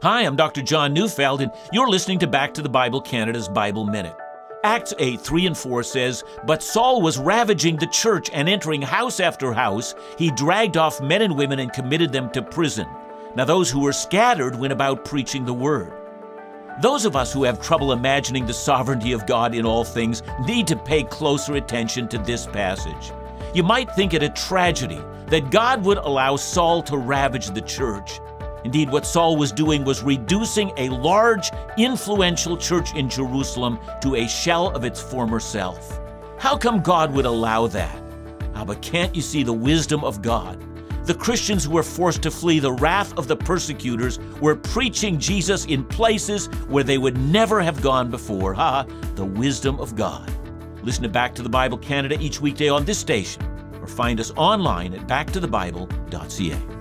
Hi, I'm Dr. John Neufeld, and you're listening to Back to the Bible Canada's Bible Minute. Acts 8, 3 and 4 says, But Saul was ravaging the church and entering house after house. He dragged off men and women and committed them to prison. Now those who were scattered went about preaching the word. Those of us who have trouble imagining the sovereignty of God in all things need to pay closer attention to this passage. You might think it a tragedy that God would allow Saul to ravage the church. Indeed, what Saul was doing was reducing a large, influential church in Jerusalem to a shell of its former self. How come God would allow that? Ah, but can't you see the wisdom of God? The Christians who were forced to flee the wrath of the persecutors were preaching Jesus in places where they would never have gone before. Ha, the wisdom of God. Listen to Back to the Bible Canada each weekday on this station or find us online at backtothebible.ca.